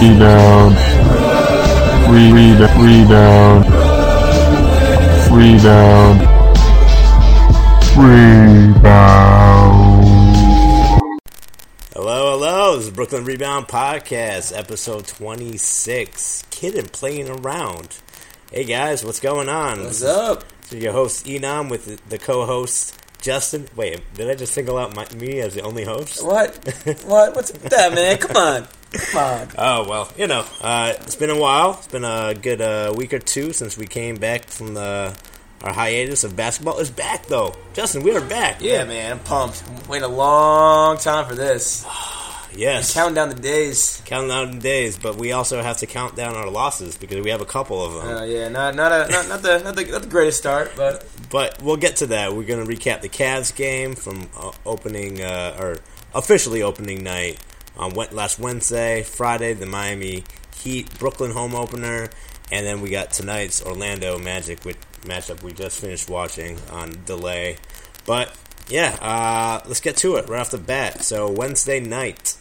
Rebound. Re- re- rebound. Rebound. Rebound. Hello, hello. This is Brooklyn Rebound Podcast, episode 26. Kidding, playing around. Hey guys, what's going on? What's up? So your host Enam with the, the co-host Justin. Wait, did I just single out my, me as the only host? What? what? What's that, man? Come on. Come on. Oh well, you know, uh, it's been a while. It's been a good uh, week or two since we came back from the our hiatus of basketball. It's back though, Justin. We are back. Yeah, man. I'm pumped. Waiting a long time for this. Yes. Counting down the days. Counting down the days, but we also have to count down our losses because we have a couple of them. Uh, yeah, not not a not, not the not the not the greatest start, but But we'll get to that. We're going to recap the Cavs game from uh, opening uh, or officially opening night on Wed- last Wednesday, Friday the Miami Heat Brooklyn home opener, and then we got tonight's Orlando Magic with matchup we just finished watching on delay. But yeah, uh, let's get to it right off the bat. So Wednesday night,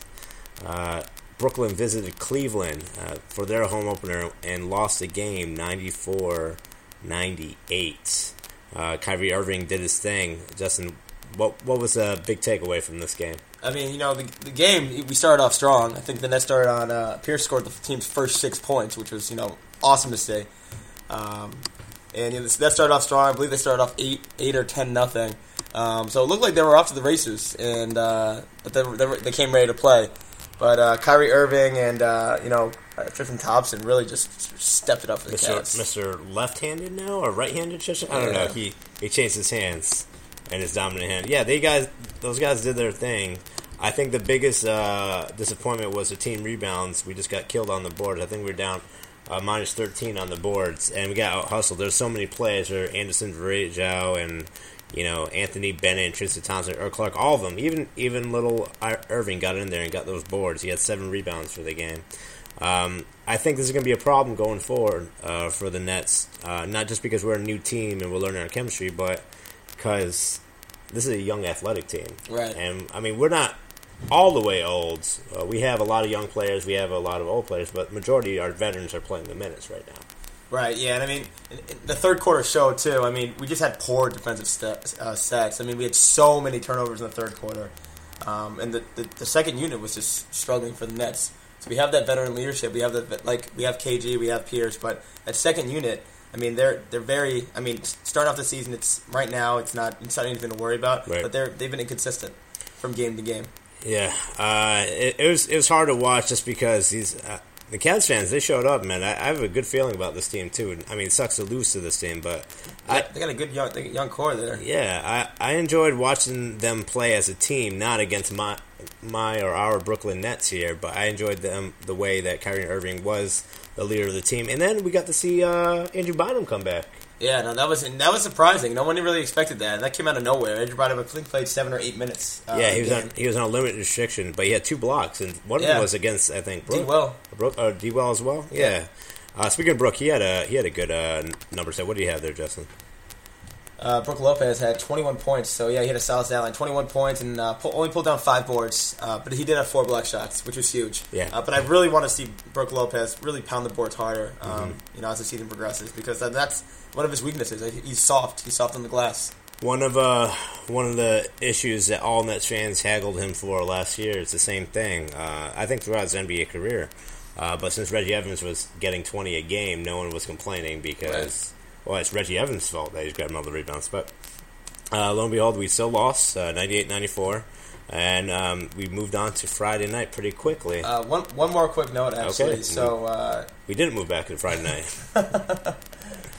uh, Brooklyn visited Cleveland uh, for their home opener and lost the game 94 98. Uh, Kyrie Irving did his thing. Justin, what what was a big takeaway from this game? I mean, you know, the, the game we started off strong. I think the net started on uh, Pierce scored the team's first six points, which was you know awesome to see. Um, and you know, that started off strong. I believe they started off eight eight or ten nothing. Um, so it looked like they were off to the races, and uh, but they, they, they came ready to play. But uh, Kyrie Irving and uh, you know uh, Tristan Thompson really just stepped it up for the Mr. Cavs. Mr. Left-handed now or right-handed? Tristan? I don't know. He he changed his hands and his dominant hand. Yeah, they guys, those guys did their thing. I think the biggest uh, disappointment was the team rebounds. We just got killed on the boards. I think we were down uh, minus 13 on the boards, and we got out hustled. There's so many players. There, Anderson Varejao and you know Anthony Bennett and Tristan Thompson or Clark. All of them. Even even little Irving got in there and got those boards. He had seven rebounds for the game. Um, I think this is going to be a problem going forward uh, for the Nets. Uh, not just because we're a new team and we're learning our chemistry, but because this is a young athletic team. Right. And I mean, we're not all the way old. Uh, we have a lot of young players. We have a lot of old players, but majority of our veterans are playing the minutes right now. Right, yeah, and I mean, the third quarter showed too. I mean, we just had poor defensive uh, sets. I mean, we had so many turnovers in the third quarter, um, and the, the the second unit was just struggling for the Nets. So we have that veteran leadership. We have the like we have KG, we have Pierce, but that second unit, I mean, they're they're very. I mean, starting off the season, it's right now it's not it's not anything to worry about, Right. but they're they've been inconsistent from game to game. Yeah, uh, it, it was it was hard to watch just because these uh, the Cavs fans they showed up, man. I, I have a good feeling about this team too. I mean, it sucks to lose to this team, but I, they got a good young young core there. Yeah, I, I enjoyed watching them play as a team, not against my my or our Brooklyn Nets here, but I enjoyed them the way that Kyrie Irving was the leader of the team, and then we got to see uh, Andrew Bynum come back. Yeah, no, that was that was surprising. No one really expected that. That came out of nowhere. Andrew Bynum, I think, played seven or eight minutes. Uh, yeah, he was game. on he was on a limited restriction, but he had two blocks, and one of Yeah. them was against I think Brook. D-Well. Brook uh, D well as well. Yeah. Uh, speaking of Brook, he had a he had a good uh, number set. What do you have there, Justin? Uh, Brook Lopez had 21 points, so yeah, he had a solid stat line. 21 points and uh, pull, only pulled down five boards, uh, but he did have four block shots, which was huge. Yeah. Uh, but I really want to see Brook Lopez really pound the boards harder, um, Mm-hmm. you know, as the season progresses, because that, that's one of his weaknesses. He's soft. He's soft on the glass. One of uh, one of the issues that all Nets fans haggled him for last year is the same thing. Uh, I think throughout his NBA career, uh, but since Reggie Evans was getting twenty a game, no one was complaining because well, it's Reggie Evans' fault that he's grabbing all the rebounds. But uh, lo and behold, we still lost uh, 98-94, and um, we moved on to Friday night pretty quickly. Uh, one one more quick note, actually. Okay. So uh, we didn't move back to Friday night.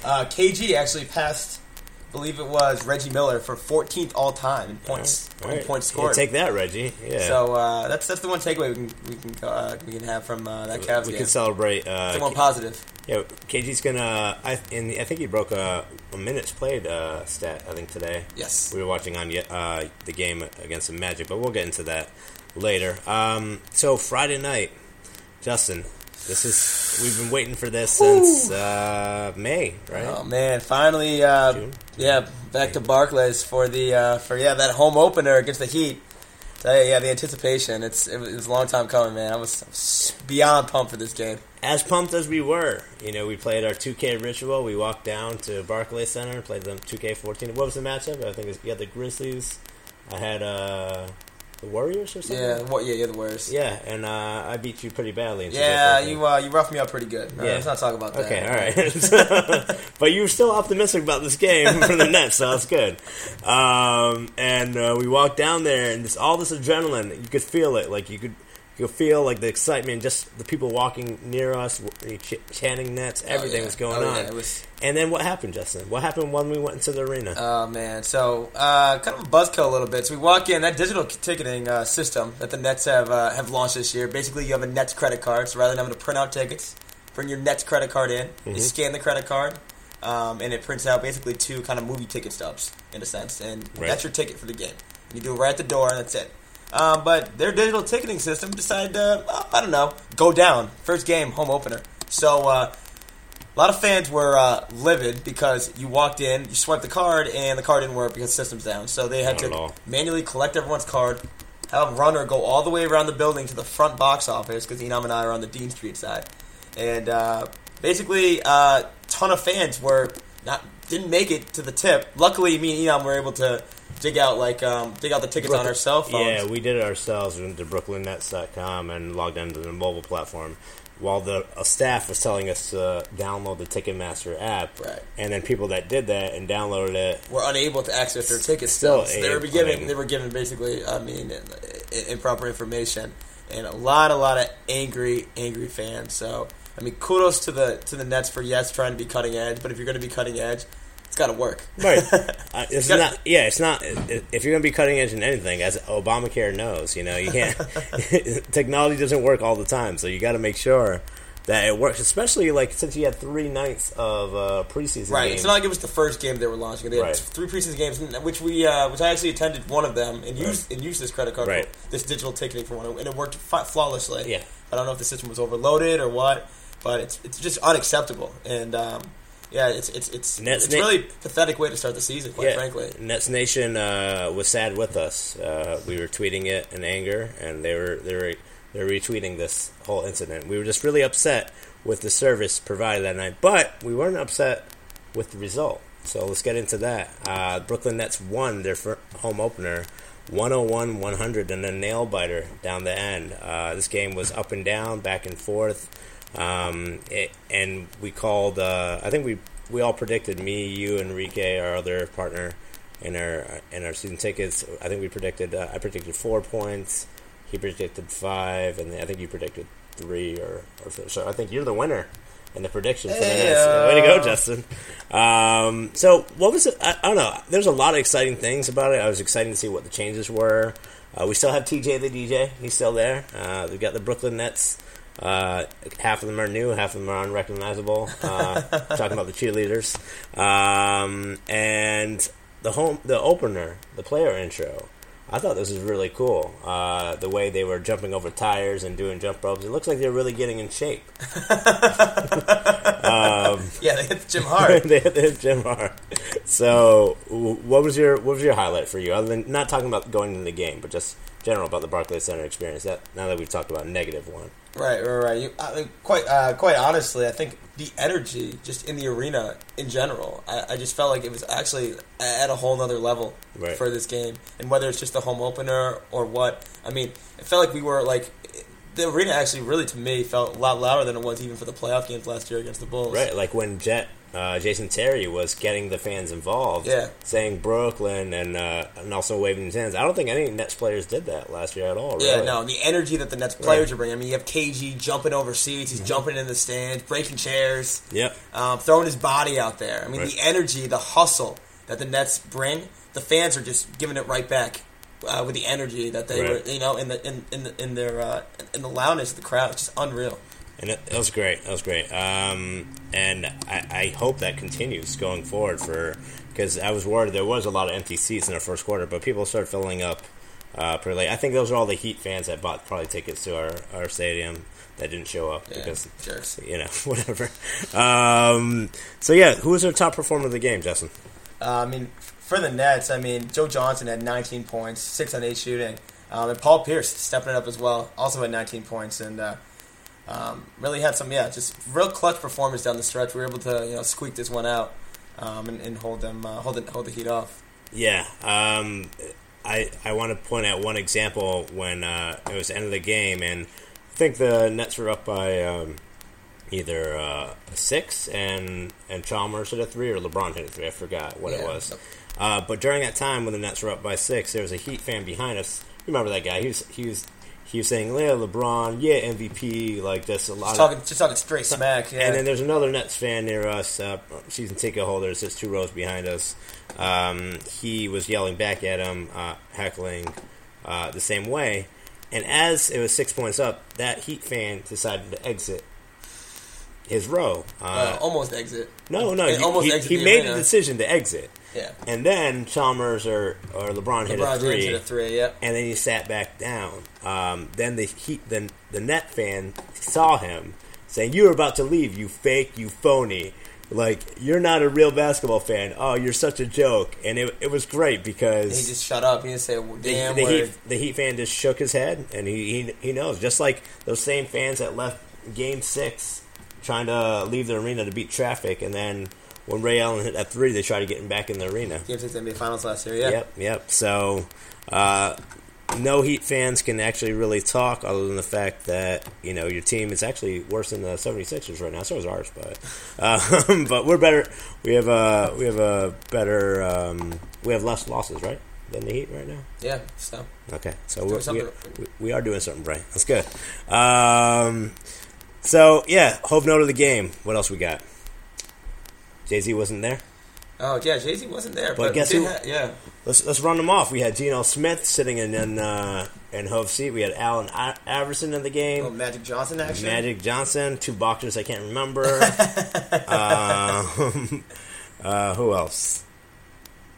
uh, KG actually passed, I believe it was Reggie Miller for 14th all time in points All in right. points Yeah, scored. take that, Reggie. Yeah. So uh, that's that's the one takeaway we can we can uh, we can have from uh, that Cavs we game. can celebrate. Uh, It's more positive. Yeah, KG's gonna. I and I think he broke a, a minutes played uh, stat. I think today. Yes. We were watching on uh, the game against the Magic, but we'll get into that later. Um, so Friday night, Justin, this is we've been waiting for this since uh, May, right? Oh man, finally, uh, June? yeah, back to Barclays for the uh, for yeah that home opener against the Heat. Tell you, yeah, the anticipation. It's it was, a long time coming, man. I was, I was beyond pumped for this game. As pumped as we were, you know, we played our 2K ritual. We walked down to Barclays Center and played them 2K14. What was the matchup? I think it was, yeah, the Grizzlies. I had uh, the Warriors or something. Yeah, what? Yeah, you're the worst. Yeah, and uh, I beat you pretty badly. In Yeah, you uh, you roughed me up pretty good. No, Yeah. Let's not talk about that. Okay, all right. but you were still optimistic about this game for the Nets, so that's good. Um, and uh, we walked down there, and this, all this adrenaline, you could feel it. Like you could, you could feel like the excitement, just the people walking near us, ch- chanting Nets, everything yeah. was going Oh, on. yeah, was- And then what happened, Justin? What happened when we went into the arena? Oh man, so uh, kind of a buzzkill a little bit. So we walk in that digital ticketing uh, system that the Nets have uh, have launched this year. Basically, you have a Nets credit card, so rather than having to print out tickets, bring your Nets credit card in. Mm-hmm. You scan the credit card, um, and it prints out basically two kind of movie ticket stubs in a sense, and Right. that's your ticket for the game. And you do it right at the door, and that's it. Um, but their digital ticketing system decided to, uh, I don't know, go down. First game, home opener. So uh, a lot of fans were uh, livid because you walked in, you swiped the card, and the card didn't work because the system's down. So they had Not to all. manually collect everyone's card, have a runner go all the way around the building to the front box office because Enam and I are on the Dean Street side, and uh, basically, a ton of fans were not didn't make it to the tip. Luckily, me and Enam were able to dig out like um, dig out the tickets on our cell phones. Yeah, we did it ourselves. We went to BrooklynNets.com and logged into the mobile platform. While the staff was telling us to download the Ticketmaster app, Right. and then people that did that and downloaded it were unable to access their tickets Still, they were I mean- they were given basically I mean improper information and a lot a lot of angry angry fans. So I mean kudos to the to the Nets for yes trying to be cutting edge, but if you're going to be cutting edge, it's got to work. Right. Uh, it's gotta- not. Yeah, it's not. If you're going to be cutting edge in anything, as Obamacare knows, you know, you can't. technology doesn't work all the time, so you got to make sure that it works. Especially like since you had three nights of uh, preseason Right. games. It's not like it was the first game they were launching. They had Right. three preseason games, which we, uh, which I actually attended one of them and used and used this credit card, Right. for this digital ticketing for one, and it worked flawlessly. Yeah. I don't know if the system was overloaded or what, but it's it's just unacceptable. And um, yeah, it's it's it's Nets it's na- really pathetic way to start the season, quite yeah, frankly. Nets Nation uh, was sad with us. Uh, we were tweeting it in anger, and they were they were they were retweeting this whole incident. We were just really upset with the service provided that night, but we weren't upset with the result. So let's get into that. Uh, Brooklyn Nets won their home opener. 101-100 and a nail biter down the end. Uh, this game was up and down, back and forth, um, it, and we called. Uh, I think we we all predicted me, you, Enrique, our other partner, in our in our season tickets. I think we predicted. Uh, I predicted four points. He predicted five, and I think you predicted three or, or so-. I think you're the winner in the predictions. for Hey, uh, Way to go, Justin. Um, so what was it? I, I don't know. There's a lot of exciting things about it. I was excited to see what the changes were. Uh, we still have TJ the DJ. He's still there. Uh, we've got the Brooklyn Nets. Uh, half of them are new, half of them are unrecognizable. Uh, talking about the cheerleaders, um, and the home, the opener, the player intro. I thought this was really cool. Uh, the way they were jumping over tires and doing jump ropes. It looks like they're really getting in shape. Yeah, they hit the gym hard. they hit the gym hard. So, what was your what was your highlight for you? Other than not talking about going into the game, but just general about the Barclays Center experience. That now that we've talked about negative one, right, right, right. You, I mean, quite uh, quite honestly, I think the energy just in the arena in general, I, I just felt like it was actually at a whole nother level Right. for this game. And whether it's just the home opener or what, I mean, it felt like we were like. The arena actually, really, to me, felt a lot louder than it was even for the playoff games last year against the Bulls. right? Like when Jet uh, Jason Terry was getting the fans involved, Yeah. saying Brooklyn and uh, and also waving his hands. I don't think any Nets players did that last year at all. Yeah, no, the energy that the Nets players Right. are bringing. I mean, you have KG jumping over seats, he's Mm-hmm. jumping in the stands, breaking chairs, Yep. um, throwing his body out there. I mean, Right. the energy, the hustle that the Nets bring, the fans are just giving it right back uh, with the energy that they Right. were, you know, in the in in, in their uh, in the loudness of the crowd. It's just unreal. And it, it was great. That was great. Um, and I, I hope that continues going forward for because I was worried there was a lot of empty seats in the first quarter, but people started filling up uh, pretty late. I think those are all the Heat fans that bought probably tickets to our, our stadium that didn't show up Yeah, because jerks. you know whatever. Um, so yeah, who was our top performer of the game, Justin? Uh, I mean, for the Nets, I mean, Joe Johnson had 19 points, six on eight shooting, um, and Paul Pierce stepping it up as well, also had 19 points. And uh, Um, really had some, yeah, just real clutch performance down the stretch. We were able to, you know, squeak this one out um, and, and hold them, uh, hold, it, hold the Heat off. Yeah, um, I I want to point out one example when uh, it was the end of the game, and I think the Nets were up by um, either uh, six, and and Chalmers hit a three, or LeBron hit a three. I forgot what it Yeah. was. Uh, but during that time when the Nets were up by six, there was a Heat fan behind us. You remember that guy? He was he was he was saying, "Yeah, LeBron, yeah, MVP." Like just a lot Just of talking, just talking straight smack. Yeah. and then there's another Nets fan near us, uh, season ticket holder, sits two rows behind us. Um, he was yelling back at him, uh, heckling uh, the same way. And as it was six points up, that Heat fan decided to exit his row. uh, Uh, almost exit. no, no, it he, he, exit he the made arena. the decision to exit. Yeah. And then Chalmers or, or LeBron hit a three hit a three. Yep. and then he sat back down. Um, then the heat, then the net fan saw him saying, "You're about to leave, you fake, you phony. Like you're not a real basketball fan. Oh, you're such a joke." And it, it was great And because he just shut up. He didn't say the, damn the heat, the Heat fan just shook his head, and he, he he knows. Just like those same fans that left Game Six, trying to leave the arena to beat traffic, and then when Ray Allen hit that three, they tried to get him back in the arena. Game six NBA Finals last year. Yeah. Yep, yep. So, uh, no Heat fans can actually really talk other than the fact that, you know, your team is actually worse than the 76ers right now. So is ours, but um, but we're better. We have a we have a better um, we have less losses, right? Than the Heat right now. Yeah. So Okay, so we're, we, something- we, are doing something right. That's good. Um, so yeah, Hov note of the game. What else we got? Jay Z wasn't there. Oh yeah, Jay Z wasn't there, But but, guess who- yeah, Let's let's run them off. We had Geno Smith sitting in in, uh, in Hov's seat. We had Allen I- Iverson in the game. oh, Magic Johnson actually. Magic Johnson, two boxers I can't remember. um, uh, who else?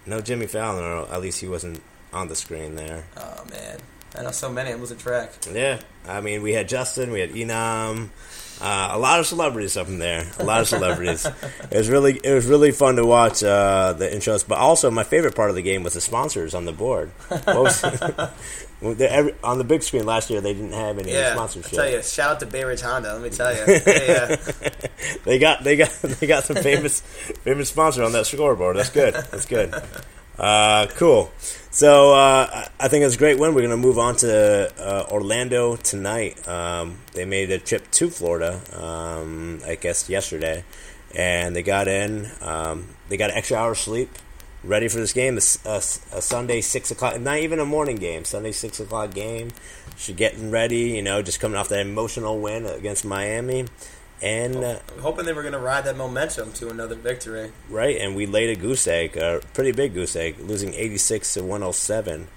No Jimmy Fallon, or at least he wasn't on the screen there. Oh man, I know so many. I losing track. Yeah, I mean, we had Justin, we had Enam, uh, a lot of celebrities up in there. A lot of celebrities. it was really, it was really fun to watch uh, the intros. But also, my favorite part of the game was the sponsors on the board. Was- every- on the big screen last year, they didn't have any Yeah, I sponsorship. tell you, shout out to Bay Ridge Honda. Let me tell you, they, uh, they got, they got, they got some famous, famous sponsor on that scoreboard. That's good. That's good. Uh, cool. So uh, I- think it's a great win. We're going to move on to uh, Orlando tonight. Um, they made a trip to Florida, um, I guess yesterday, and they got in. Um, they got an extra hour of sleep, ready for this game. It's a, a Sunday six o'clock, not even a morning game. Sunday six o'clock game. She's getting ready. You know, just coming off that emotional win against Miami, and. Uh, hoping they were going to ride that momentum to another victory. Right, and we laid a goose egg, a pretty big goose egg, losing 86 to 107.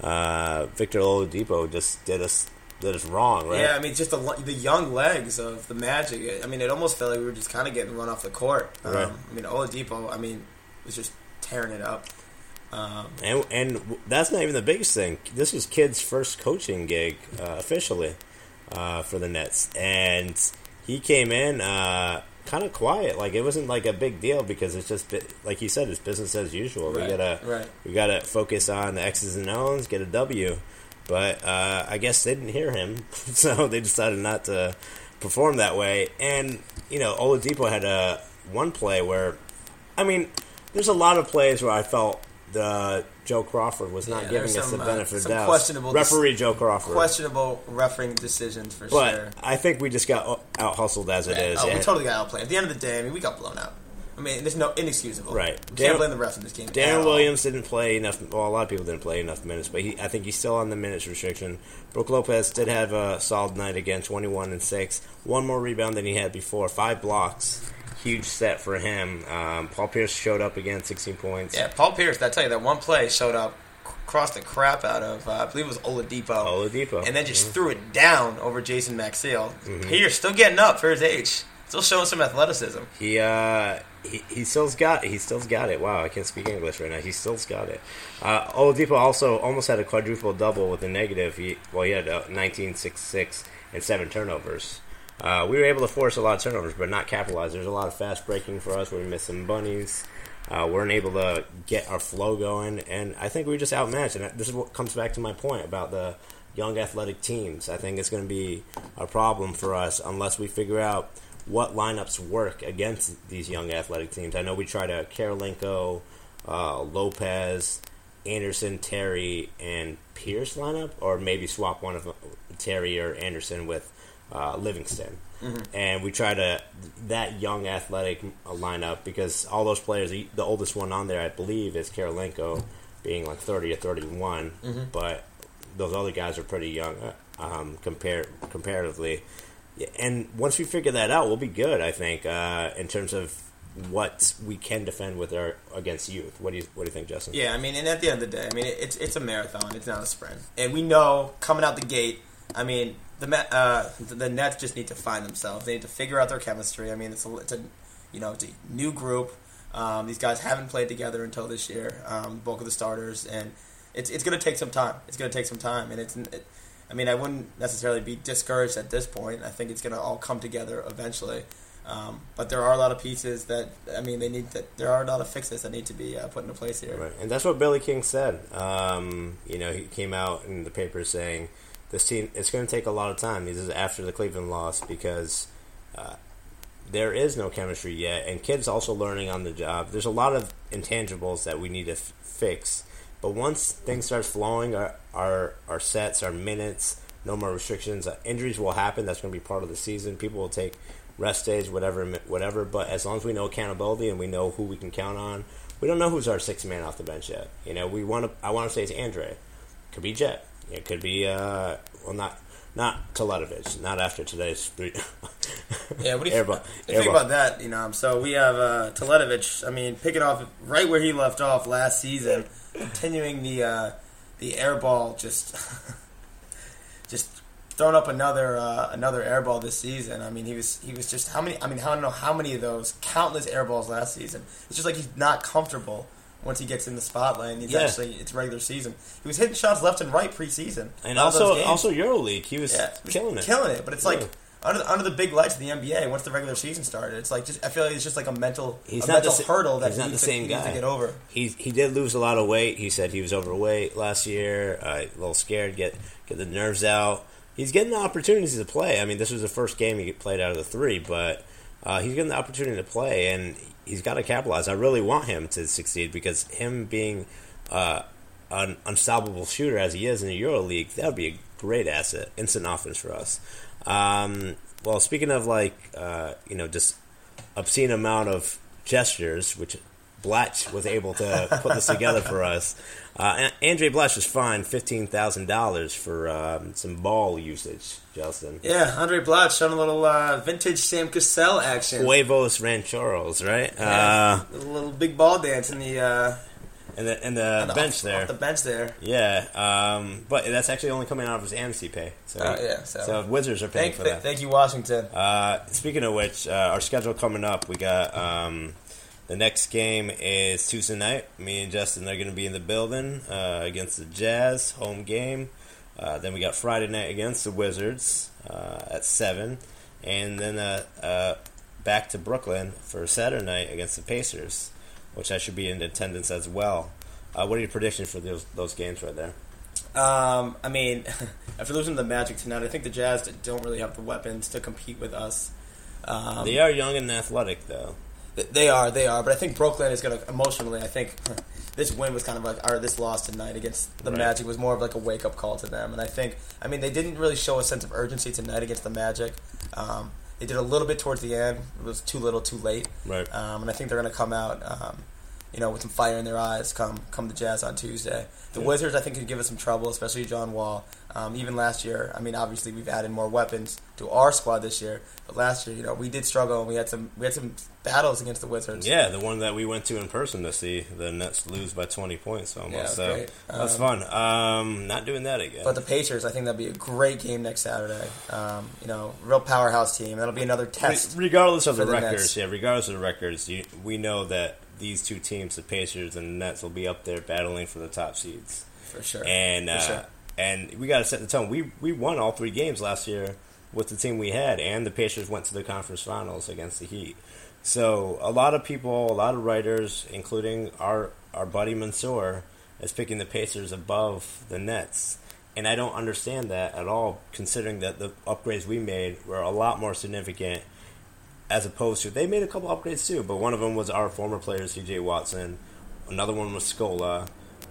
Uh, Victor Oladipo just did us did us wrong, right? Yeah, I mean, just the the young legs of the Magic. I mean, it almost felt like we were just kind of getting run off the court. Um, Right. I mean, Oladipo. I mean, was just tearing it up. Um, And and that's not even the biggest thing. This was Kidd's first coaching gig uh, officially uh, for the Nets, and he came in uh, kind of quiet. Like it wasn't like a big deal because it's just like he said, it's business as usual. We gotta right. we gotta focus on the X's and O's, get a W. But uh, I guess they didn't hear him, so they decided not to perform that way. And you know, Oladipo had a one play where, I mean, there's a lot of plays where I felt the Joe Crawford was not Yeah, giving there's us the some, uh, benefit of some the doubt. questionable Referee Joe Crawford. questionable refereing decisions for but sure. I think we just got out hustled as it is. Oh, we totally got outplayed. At the end of the day, I mean, we got blown out. I mean, there's no inexcusable. Right. You Dan- can't blame the refs in this game. Deron. Williams didn't play enough. Well, a lot of people didn't play enough minutes, but he, I think he's still on the minutes restriction. Brook Lopez did have a solid night again, twenty-one and six, one more rebound than he had before, five blocks, huge set for him. Um, Paul Pierce showed up again, sixteen points. Yeah, Paul Pierce. I tell you that one play showed up, crossed the crap out of. Uh, I believe it was Oladipo. Oladipo, and then just threw it down over Jason Maxiell. Pierce still getting up for his age, still showing some athleticism. He uh he, he still's got he still's got it. Wow, I can't speak English right now. He still's got it. Uh, Oladipo also almost had a quadruple double with a negative. He well he had uh, 19, 6, 6, and seven turnovers. Uh, we were able to force a lot of turnovers, but not capitalize. There's a lot of fast breaking for us. We missed some bunnies. Uh, weren't able to get our flow going, and I think we just outmatched. And this is what comes back to my point about the young athletic teams. I think it's going to be a problem for us unless we figure out what lineups work against these young athletic teams. I know we try to Kirilenko, uh, Lopez, Anderson, Terry, and Pierce lineup, or maybe swap one of Terry or Anderson with uh, Livingston. And we try to that young athletic lineup because all those players, the the oldest one on there, I believe, is Kirilenko, being like thirty or 31 But those other guys are pretty young uh, um, compare comparatively. And once we figure that out, we'll be good. I think uh, in terms of what we can defend with our against youth. What do you What do you think, Justin? Yeah, I mean, and at the end of the day, I mean, it's it's a marathon. It's not a sprint, and we know coming out the gate. I mean, the uh, the Nets just need to find themselves. They need to figure out their chemistry. I mean, it's a, it's a you know it's a new group. Um, these guys haven't played together until this year. Um, bulk of the starters, and it's it's going to take some time. It's going to take some time, and it's. It, I mean, I wouldn't necessarily be discouraged at this point. I think it's going to all come together eventually. Um, but there are a lot of pieces that I mean, they need that. There are a lot of fixes that need to be uh, put into place here. Right, and that's what Billy King said. Um, you know, he came out in the paper saying this team it's going to take a lot of time. This is after the Cleveland loss because uh, there is no chemistry yet, and Kidd's also learning on the job. There's a lot of intangibles that we need to f- fix. But once things start flowing, our, our our sets, our minutes, no more restrictions. Uh, injuries will happen. That's going to be part of the season. People will take rest days, whatever, whatever. But as long as we know accountability and we know who we can count on, we don't know who's our sixth man off the bench yet. You know, we want to. I want to say it's Andray. Could be Jet. It could be uh, well, not not Teletovic. Not after today's three. Yeah, what do you, Airball- what do you think about that? You know, so we have uh, Teletovic. I mean, picking off right where he left off last season, continuing the uh, the airball, just just throwing up another uh, another airball this season. I mean, he was he was just how many? I mean, I don't know how many of those countless airballs last season. It's just like he's not comfortable once he gets in the spotlight. and He's Yeah. actually it's regular season. He was hitting shots left and right preseason, and also also EuroLeague, he was Yeah, killing it. killing it. But it's like Yeah. under the, under the big lights of the NBA. Once the regular season started, it's like just I feel like it's just like a mental He's a not mental the hurdle that he's he not needs the to- same needs guy. to get over. He he did lose a lot of weight. He said he was overweight last year. Uh, a little scared, get get the nerves out. He's getting the opportunities to play. I mean, this was the first game he played out of the three, but uh, he's getting the opportunity to play, and he's got to capitalize. I really want him to succeed because him being uh, an unstoppable shooter as he is in the EuroLeague, that would be a great asset, instant offense for us. Um, well, speaking of like uh, you know just obscene amount of gestures, which Blatche was able to put this together for us. Uh, Andray Blatche was fined fifteen thousand dollars for um, some ball usage. Justin, Yeah, Andray Blatche on a little uh, vintage Sam Cassell action. huevos rancheros, right? Yeah, Uh, a little big ball dance in the, uh, and the and the the- bench off- there. off the bench there. yeah, um, but that's actually only coming out of his amnesty pay. So, Oh, yeah, so- Wizards are paying Thank, for th- that. thank you, Washington. Uh, speaking of which, uh, our schedule coming up, we got um, the next game is Tuesday night. Me and Justin they are going to be in the building uh, against the Jazz, home game. Uh, then we got Friday night against the Wizards uh, at seven, and then uh, uh, back to Brooklyn for Saturday night against the Pacers, which I should be in attendance as well. Uh, what are your predictions for those those games right there? Um, I mean, after losing the Magic tonight, I think the Jazz don't really have the weapons to compete with us. Um, they are young and athletic, though. Th- They are, they are. But I think Brooklyn is going to emotionally. I think this win was kind of like, or this loss tonight against the Right. Magic was more of like a wake up call to them. And I think, I mean, they didn't really show a sense of urgency tonight against the Magic. Um, they did a little bit towards the end. It was too little, too late. Right. Um, and I think they're going to come out, um, you know, with some fire in their eyes come come the Jazz on Tuesday. The Yeah. Wizards, I think, could give us some trouble, especially John Wall. Um, even last year, I mean, obviously we've added more weapons to our squad this year, but last year, you know, we did struggle and we had some we had some battles against the Wizards. Yeah, the one that we went to in person to see the Nets lose by 20 points almost. Yeah, so great. that's Um, fun. Um, not doing that again. But the Pacers, I think that'd be a great game next Saturday. Um, you know, real powerhouse team. That'll be another Re- test. regardless of the, the records, Nets. yeah, regardless of the records, you, we know that these two teams, the Pacers and the Nets, will be up there battling for the top seeds. For sure. And For uh, sure. and we got to set the tone. We we won all three games last year with the team we had, and the Pacers went to the conference finals against the Heat. So a lot of people, a lot of writers, including our our buddy Mansour, is picking the Pacers above the Nets. and I don't understand that at all, considering that the upgrades we made were a lot more significant, as opposed to they made a couple upgrades too, but one of them was our former player C.J. Watson, another one was Scola,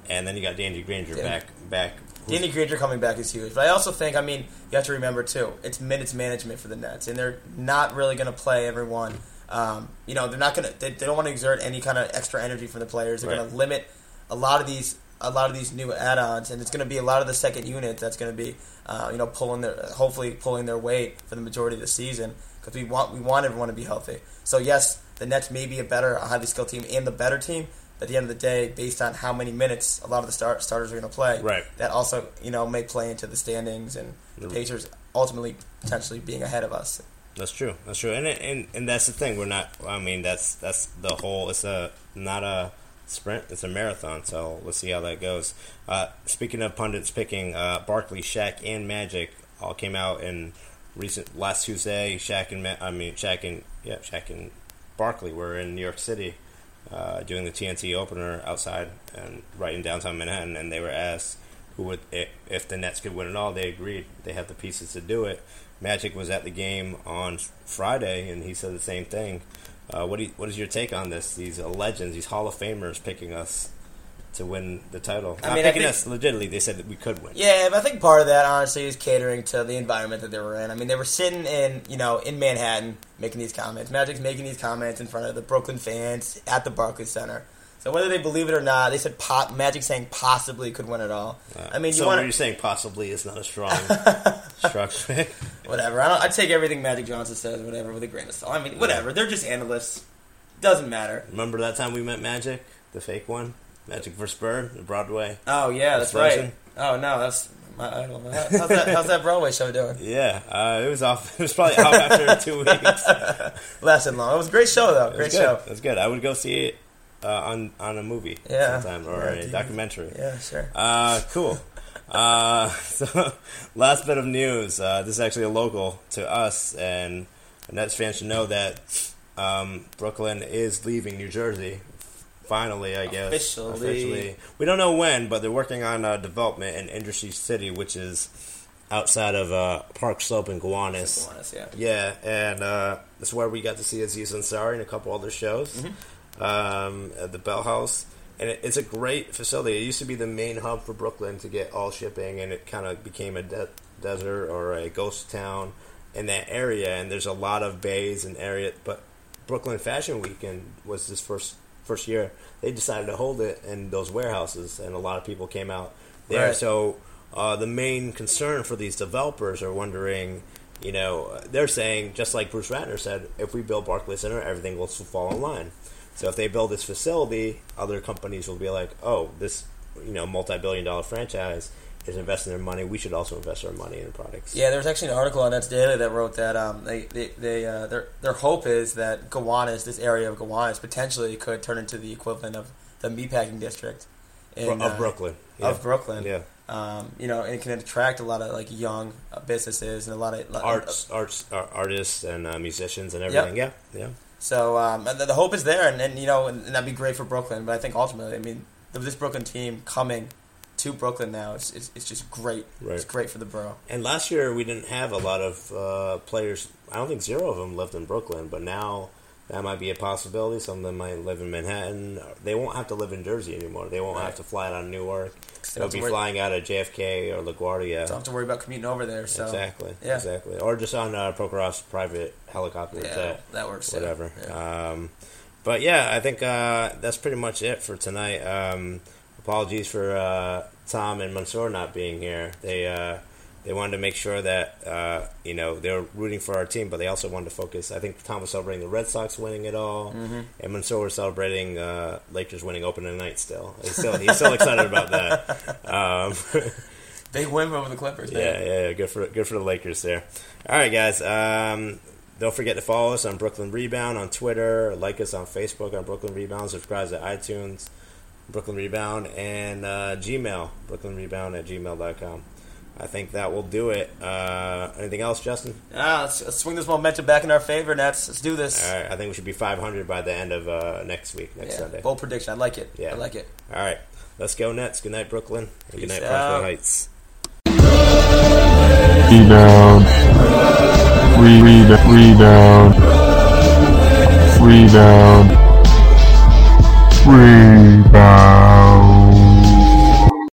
and then you got Danny Granger Danny- back back. Danny Granger coming back is huge. But I also think, I mean, you have to remember too, it's minutes management for the Nets, and they're not really going to play everyone. Um, you know, they're not going to. They, they don't want to exert any kind of extra energy from the players. They're Right. going to limit a lot of these. A lot of these new add-ons, and it's going to be a lot of the second unit that's going to be, uh, you know, pulling their, hopefully pulling their weight for the majority of the season because we want we want everyone to be healthy. So yes, the Nets may be a better, a highly skilled team and the better team. But at the end of the day, based on how many minutes a lot of the start, starters are going to play, Right. that also you know may play into the standings and the Pacers ultimately potentially being ahead of us. That's true. That's true. And and and that's the thing. We're not. I mean, that's that's the whole. It's a not a sprint. It's a marathon. So let's see how that goes. Uh, speaking of pundits picking, uh, Barkley, Shaq, and Magic all came out in recent last Tuesday. Shaq and I mean Shaq and yeah Shaq and Barkley were in New York City uh, doing the TNT opener outside and right in downtown Manhattan, and they were asked who would if the Nets could win it all. They agreed they have the pieces to do it. Magic was at the game on Friday, and he said the same thing. Uh, what do you, what is your take on this? These legends, these Hall of Famers, picking us to win the title. I Not mean, I picking think- us legitimately. They said that we could win. Yeah, but I think part of that honestly is catering to the environment that they were in. I mean, they were sitting in you know in Manhattan making these comments. Magic's making these comments in front of the Brooklyn fans at the Barclays Center. So whether they believe it or not, they said po- Magic saying possibly could win it all. Uh, I mean, so you what want you're saying possibly is not a strong, strong pick. whatever. I don't. I take everything Magic Johnson says, whatever, with a grain of salt. I mean, whatever. They're just analysts. Doesn't matter. Remember that time we met Magic, the fake one, Magic vs. Bird, the Broadway. Oh yeah, that's right. Oh no, that's my idol. How- How's that, how's that Broadway show doing? Yeah, uh, it was off. It was probably off after two weeks. Lasted long. It was a great show though. Great show. It was good. I would go see it uh, on on a movie Yeah. sometime or Yeah, a dude. documentary. Yeah, sure. Uh, cool. Uh, so, last bit of news. Uh, this is actually a local to us, and Nets fans should know that um, Brooklyn is leaving New Jersey. Finally, I guess. Officially. We don't know when, but they're working on uh, development in Industry City, which is outside of uh, Park Slope and Gowanus. Honest, yeah. Yeah, and uh, this is where we got to see Aziz Ansari and a couple other shows Mm-hmm. um, at the Bell House. And it, it's a great facility. It used to be the main hub for Brooklyn to get all shipping, and it kind of became a de- desert or a ghost town in that area. And there's a lot of bays and area. But Brooklyn Fashion Weekend was this first first year. They decided to hold it in those warehouses, and a lot of people came out there. Right. So uh, the main concern for these developers are wondering, you know, they're saying just like Bruce Ratner said, if we build Barclays Center, everything will fall in line. So if they build this facility, other companies will be like, oh, this you know multi-billion-dollar franchise is investing their money. We should also invest our money in products. Yeah, there was actually an article on Nets Daily that wrote that um, they, they, they uh, their their hope is that Gowanus, this area of Gowanus, potentially could turn into the equivalent of the meatpacking district in, of uh, Brooklyn. Of Brooklyn, Yeah, Um, you know, and it can attract a lot of like young uh, businesses and a lot of arts, arts, ar- artists, and uh, musicians, and everything. Yeah, yeah. So um, the, the hope is there, and, and you know, and, and that'd be great for Brooklyn. But I think ultimately, I mean, this Brooklyn team coming to Brooklyn now, it's, it's, it's just great. Right. It's great for the borough. And last year we didn't have a lot of uh, players. I don't think zero of them lived in Brooklyn, but now that might be a possibility. Some of them might live in Manhattan. They won't have to live in Jersey anymore. They won't Right. have to fly out of Newark. They They'll be worry- flying out of JFK or LaGuardia. Don't have to worry about commuting over there. So exactly. yeah. Exactly. Or just on uh, Prokhorov's private helicopter yeah, jet that works. whatever. Yeah. Um, but yeah, I think uh, that's pretty much it for tonight. Um, apologies for uh, Tom and Mansour not being here. They uh, they wanted to make sure that uh, you know they were rooting for our team, but they also wanted to focus. I think Tom was celebrating the Red Sox winning it all, Mm-hmm. and Mansour was celebrating uh, Lakers winning opening night. Still, he's still he's still excited about that. Um, Big win over the Clippers. Yeah, yeah, yeah, good for good for the Lakers there. All right, guys. Um, don't forget to follow us on Brooklyn Rebound on Twitter. Like us on Facebook on Brooklyn Rebound. Subscribe to iTunes, Brooklyn Rebound, and uh, Gmail, Brooklyn Rebound at gmail.com. I think that will do it. Uh, anything else, Justin? Ah, let's, let's swing this momentum back in our favor, Nets. Let's do this. All right, I think we should be 500 by the end of uh, next week, next yeah, Sunday. bold prediction. I like it. Yeah. I like it. All right, let's go Nets. Good night, Brooklyn. And good Peace night, Prospect out. Heights. rebound, re- re- rebound, rebound, rebound.